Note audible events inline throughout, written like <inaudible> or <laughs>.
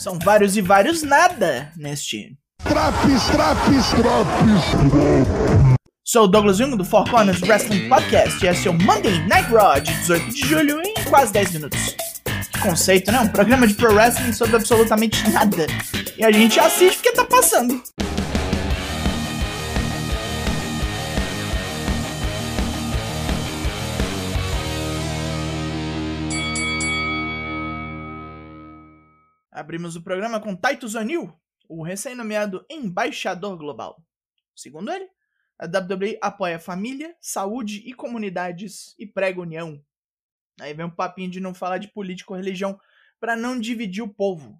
São vários e vários nada neste. Traps, traps, traps. Sou o Douglas Jung do Four Corners Wrestling Podcast e esse é o Monday Night Raw de 18 de julho em quase 10 minutos. Que conceito, né? Um programa de pro wrestling sobre absolutamente nada. E a gente assiste porque tá passando. Abrimos o programa com Titus O'Neill, o recém-nomeado embaixador global. Segundo ele, a WWE apoia família, saúde e comunidades e prega união. Aí vem um papinho de não falar de política ou religião para não dividir o povo.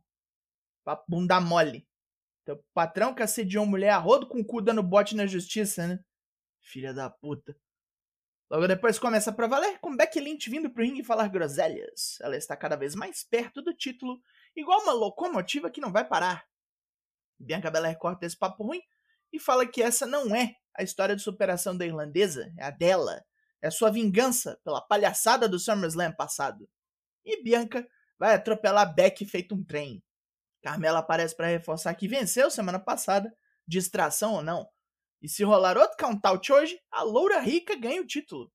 Papo bunda mole. O patrão que assediou mulher a rodo com o cu dando bote na justiça, né? Filha da puta. Logo depois começa pra valer, com Becky Lynch vindo pro ringue falar groselhas. Ela está cada vez mais perto do título, igual uma locomotiva que não vai parar. Bianca Belair corta esse papo ruim e fala que essa não é a história de superação da irlandesa, é a dela. É sua vingança pela palhaçada do SummerSlam passado. E Bianca vai atropelar Beck feito um trem. Carmela aparece para reforçar que venceu semana passada, distração ou não. E se rolar outro count-out hoje, a loura rica ganha o título.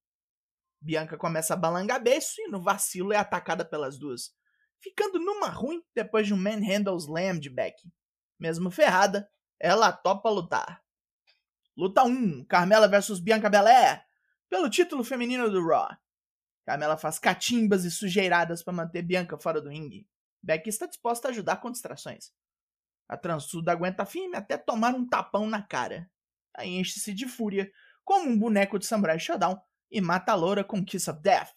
Bianca começa a balangar beiço e no vacilo é atacada pelas duas, ficando numa ruim depois de um manhandle slam de Beck. Mesmo ferrada, ela topa lutar. Luta 1: Carmela versus Bianca Belair pelo título feminino do Raw. Carmela faz catimbas e sujeiradas para manter Bianca fora do ringue. Becky está disposta a ajudar com distrações. A transuda aguenta firme até tomar um tapão na cara. Enche-se de fúria, como um boneco de Samurai Shodown, e mata a loura com Kiss of Death.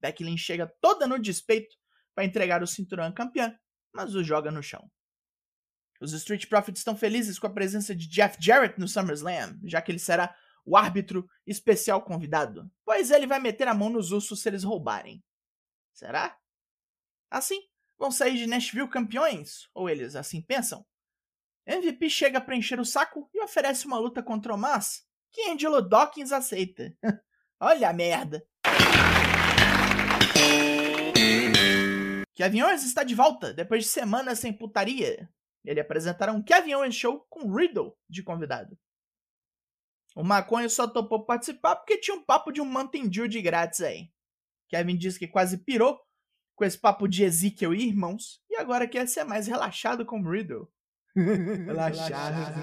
Becky chega toda no despeito para entregar o cinturão à campeã, mas o joga no chão. Os Street Profits estão felizes com a presença de Jeff Jarrett no SummerSlam, já que ele será o árbitro especial convidado, pois ele vai meter a mão nos ursos se eles roubarem. Será? Assim, vão sair de Nashville campeões? Ou eles assim pensam? MVP chega para encher o saco e oferece uma luta contra o Mas, que Angelo Dawkins aceita. <laughs> Olha a merda! Kevin Owens está de volta depois de semanas sem putaria. Ele apresentará um Kevin Owens Show com Riddle de convidado. O Maconha só topou participar porque tinha um papo de um Mountain Dew de grátis aí. Kevin disse que quase pirou com esse papo de Ezekiel e irmãos e agora quer ser mais relaxado com Riddle. <laughs> relaxado.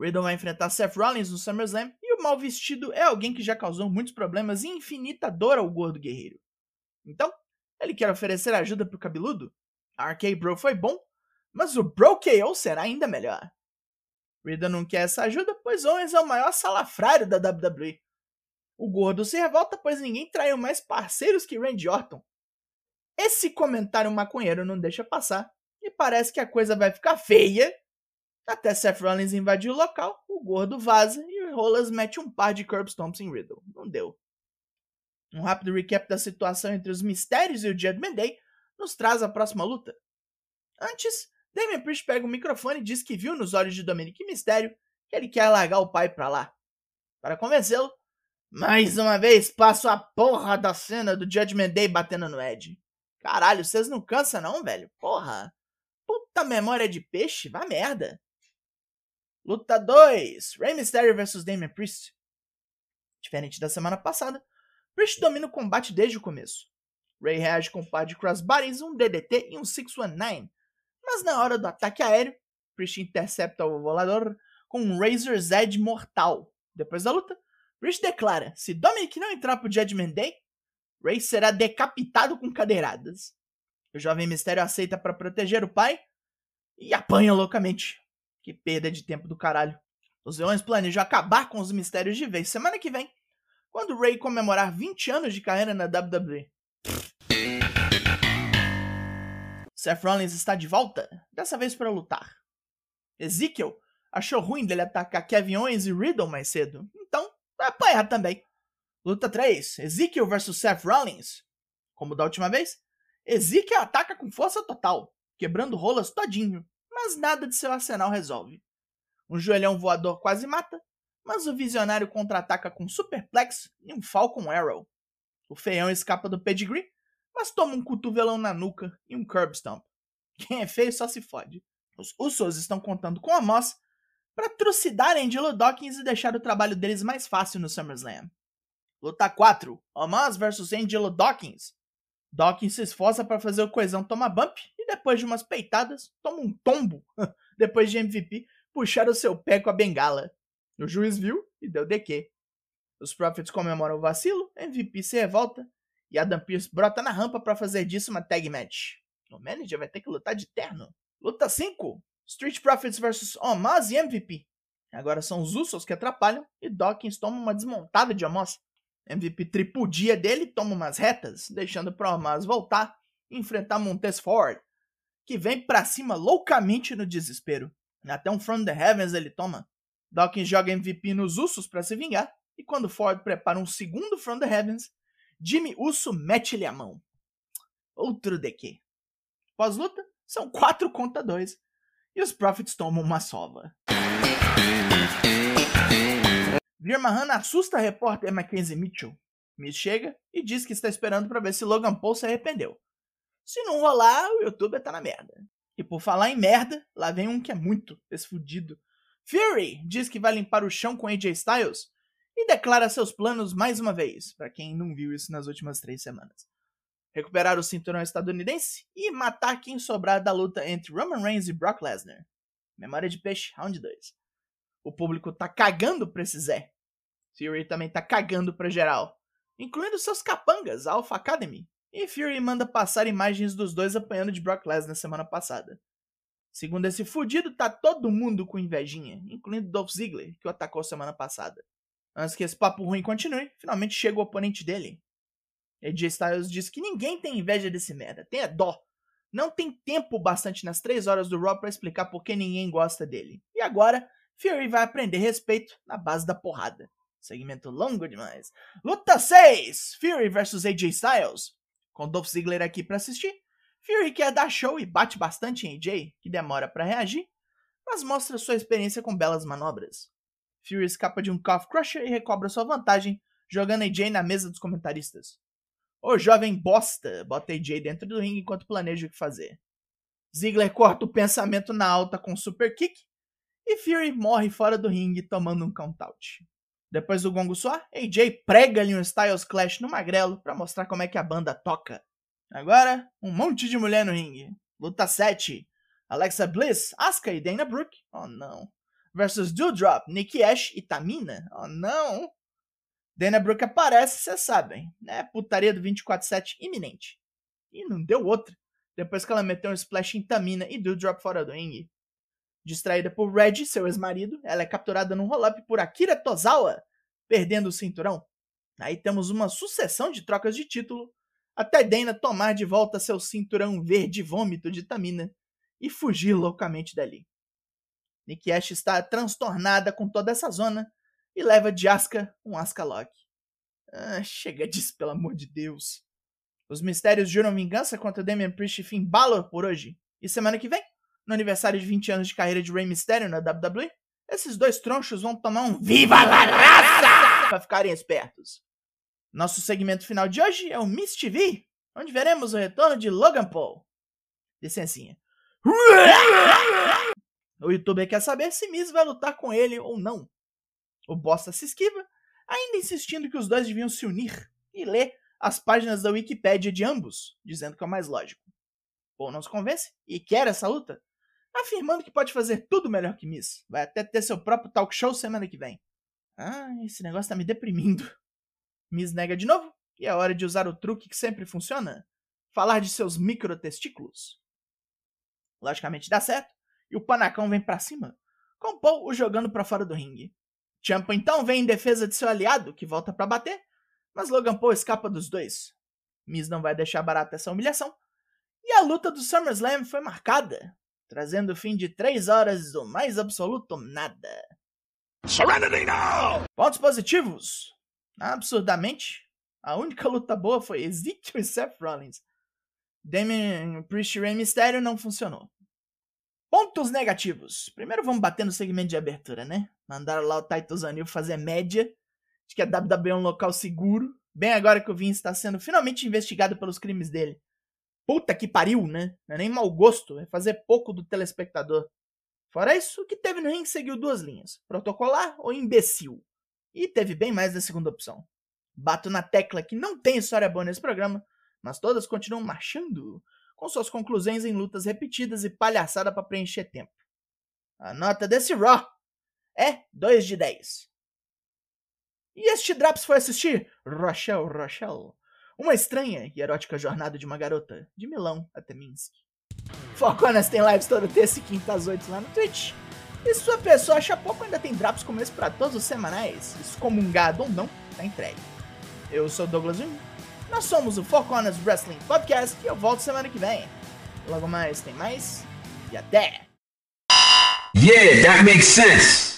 Riddle vai enfrentar Seth Rollins no SummerSlam e o mal vestido é alguém que já causou muitos problemas e infinita dor ao gordo guerreiro. Então, ele quer oferecer ajuda pro cabeludo? A RK Bro foi bom, mas o Bro KO será ainda melhor. Riddle não quer essa ajuda, pois Owens é o maior salafrário da WWE. O gordo se revolta, pois ninguém traiu mais parceiros que Randy Orton. Esse comentário maconheiro não deixa passar, e parece que a coisa vai ficar feia. Até Seth Rollins invadir o local, o gordo vaza e Rollins mete um par de curb stomps em Riddle. Não deu. Um rápido recap da situação entre os Mistérios e o Judgment Day nos traz a próxima luta. Antes, Damian Priest pega o microfone e diz que viu nos olhos de Dominic Mistério que ele quer largar o pai pra lá. Para convencê-lo, mais uma vez passo a porra da cena do Judgment Day batendo no Ed. Caralho, vocês não cansam não, velho? Porra. Puta memória de peixe, vá merda. Luta 2: Rey Mysterio vs Damian Priest. Diferente da semana passada, Priest domina o combate desde o começo. Ray reage com um par de crossbodies, um DDT e um 619. Mas na hora do ataque aéreo, Priest intercepta o volador com um Razor's Edge mortal. Depois da luta, Priest declara: se Dominic não entrar pro Judgment Day, Ray será decapitado com cadeiradas. O jovem mistério aceita para proteger o pai e apanha loucamente. Que perda de tempo do caralho. Os leões planejam acabar com os mistérios de vez semana que vem, quando Ray comemorar 20 anos de carreira na WWE. Seth Rollins está de volta, dessa vez para lutar. Ezekiel achou ruim dele atacar Kevin Owens e Riddle mais cedo, então vai apanhar também. Luta 3: Ezekiel vs Seth Rollins. Como da última vez, Ezekiel ataca com força total, quebrando rolas todinho, mas nada de seu arsenal resolve. Um joelhão voador quase mata, mas o visionário contra-ataca com superplex e um Falcon Arrow. O feião escapa do pedigree, mas toma um cotovelão na nuca e um curb stomp. Quem é feio só se fode. Os Usos estão contando com a Moss para trucidar Angelo Dawkins e deixar o trabalho deles mais fácil no SummerSlam. Luta 4: Omos vs Angelo Dawkins. Dawkins se esforça para fazer o coesão tomar bump depois de umas peitadas, toma um tombo. <laughs> depois de MVP puxar o seu pé com a bengala. O juiz viu e deu DQ. Os Profits comemoram o vacilo, MVP se revolta e Adam Pearce brota na rampa para fazer disso uma tag match. O manager vai ter que lutar de terno. Luta 5: Street Profits vs Omos e MVP. Agora são os Usos que atrapalham e Dawkins toma uma desmontada de Omos. MVP tripudia dele toma umas retas, deixando para Omos voltar e enfrentar Montez Ford, que vem para cima loucamente no desespero. Até um From the Heavens ele toma. Dawkins joga MVP nos Usos para se vingar, e quando Ford prepara um segundo From the Heavens, Jimmy Uso mete-lhe a mão. Outro DQ. Pós-luta, são 4 contra 2, e os Profits tomam uma sova. Veer Mahan assusta a repórter Mackenzie Mitchell. Miss chega e diz que está esperando para ver se Logan Paul se arrependeu. Se não rolar, o youtuber tá na merda. E por falar em merda, lá vem um que é muito desfudido. Fury diz que vai limpar o chão com AJ Styles e declara seus planos mais uma vez, para quem não viu isso nas últimas três semanas. Recuperar o cinturão estadunidense e matar quem sobrar da luta entre Roman Reigns e Brock Lesnar. Memória de Peixe, Round 2. O público tá cagando pra esse Zé. Fury também tá cagando pra geral, incluindo seus capangas, a Alpha Academy. E Fury manda passar imagens dos dois apanhando de Brock Lesnar semana passada. Segundo esse fudido, tá todo mundo com invejinha, incluindo Dolph Ziggler, que o atacou semana passada. Antes que esse papo ruim continue, finalmente chega o oponente dele. AJ Styles diz que ninguém tem inveja desse merda, tenha dó. Não tem tempo bastante nas três horas do Raw para explicar por que ninguém gosta dele. E agora, Fury vai aprender respeito na base da porrada. Segmento longo demais. Luta 6: Fury vs AJ Styles. Com Dolph Ziggler aqui para assistir, Fury quer dar show e bate bastante em AJ, que demora para reagir, mas mostra sua experiência com belas manobras. Fury escapa de um Calf Crusher e recobra sua vantagem, jogando AJ na mesa dos comentaristas. O jovem bosta bota AJ dentro do ringue enquanto planeja o que fazer. Ziggler corta o pensamento na alta com um super kick e Fury morre fora do ringue tomando um count-out. Depois do gongo soar, AJ prega-lhe um Styles Clash no magrelo para mostrar como é que a banda toca. Agora, um monte de mulher no ringue. Luta 7. Alexa Bliss, Asuka e Dana Brooke. Oh não. Versus Doudrop, Nikki Ash e Tamina. Oh não. Dana Brooke aparece, vocês sabem. Né? Putaria do 24-7 iminente. E não deu outra. Depois que ela meteu um splash em Tamina e Doudrop fora do ringue. Distraída por Reggie, seu ex-marido, ela é capturada num roll-up por Akira Tozawa, perdendo o cinturão. Aí temos uma sucessão de trocas de título, até Dana tomar de volta seu cinturão verde vômito de Tamina e fugir loucamente dali. Nikki Ash está transtornada com toda essa zona e leva de Asuka um Asuka Lock. Ah, chega disso, pelo amor de Deus. Os mistérios juram vingança contra Damian Priest e Finn Balor por hoje. E semana que vem no aniversário de 20 anos de carreira de Rey Mysterio na WWE, esses dois tronchos vão tomar um Viva la Raça para ficarem espertos. Nosso segmento final de hoje é o Miss TV, onde veremos o retorno de Logan Paul. Licencinha. O youtuber quer saber se Miss vai lutar com ele ou não. O bosta se esquiva, ainda insistindo que os dois deviam se unir e ler as páginas da Wikipédia de ambos, dizendo que é o mais lógico. Paul não se convence e quer essa luta, afirmando que pode fazer tudo melhor que Miss. Vai até ter seu próprio talk show semana que vem. Ah, esse negócio tá me deprimindo. Miss nega de novo, e é hora de usar o truque que sempre funciona: falar de seus microtestículos. Logicamente dá certo, e o panacão vem para cima, com Paul o jogando para fora do ringue. Champa então vem em defesa de seu aliado, que volta para bater, mas Logan Paul escapa dos dois. Miss não vai deixar barata essa humilhação, e a luta do SummerSlam foi marcada trazendo o fim de três horas do mais absoluto nada. Serenity now! Pontos positivos. Absurdamente, a única luta boa foi Ezekiel e Seth Rollins. Damien Priest e Rey Mysterio não funcionou. Pontos negativos. Primeiro vamos bater no segmento de abertura, né? Mandaram lá o Titus Anil fazer média de que a WWE é um local seguro, Bem agora que o Vince está sendo finalmente investigado pelos crimes dele. Puta que pariu, né? Não é nem mau gosto, é fazer pouco do telespectador. Fora isso, o que teve no ringue seguiu duas linhas: protocolar ou imbecil. E teve bem mais da segunda opção. Bato na tecla que não tem história boa nesse programa, mas todas continuam marchando, com suas conclusões em lutas repetidas e palhaçada para preencher tempo. A nota desse Raw é 2 de 10. E este Draps foi assistir Rochelle Rochelle, uma estranha e erótica jornada de uma garota de Milão até Minsk. Foconas tem lives toda terça e quinta às 8 lá no Twitch. E sua pessoa acha pouco, ainda tem Draps como esse para todos os semanais, excomungado ou não, tá entregue. Eu sou Douglas Jung. Nós somos o Four Corners Wrestling Podcast e eu volto semana que vem. Logo mais tem mais e até! Yeah, that makes sense.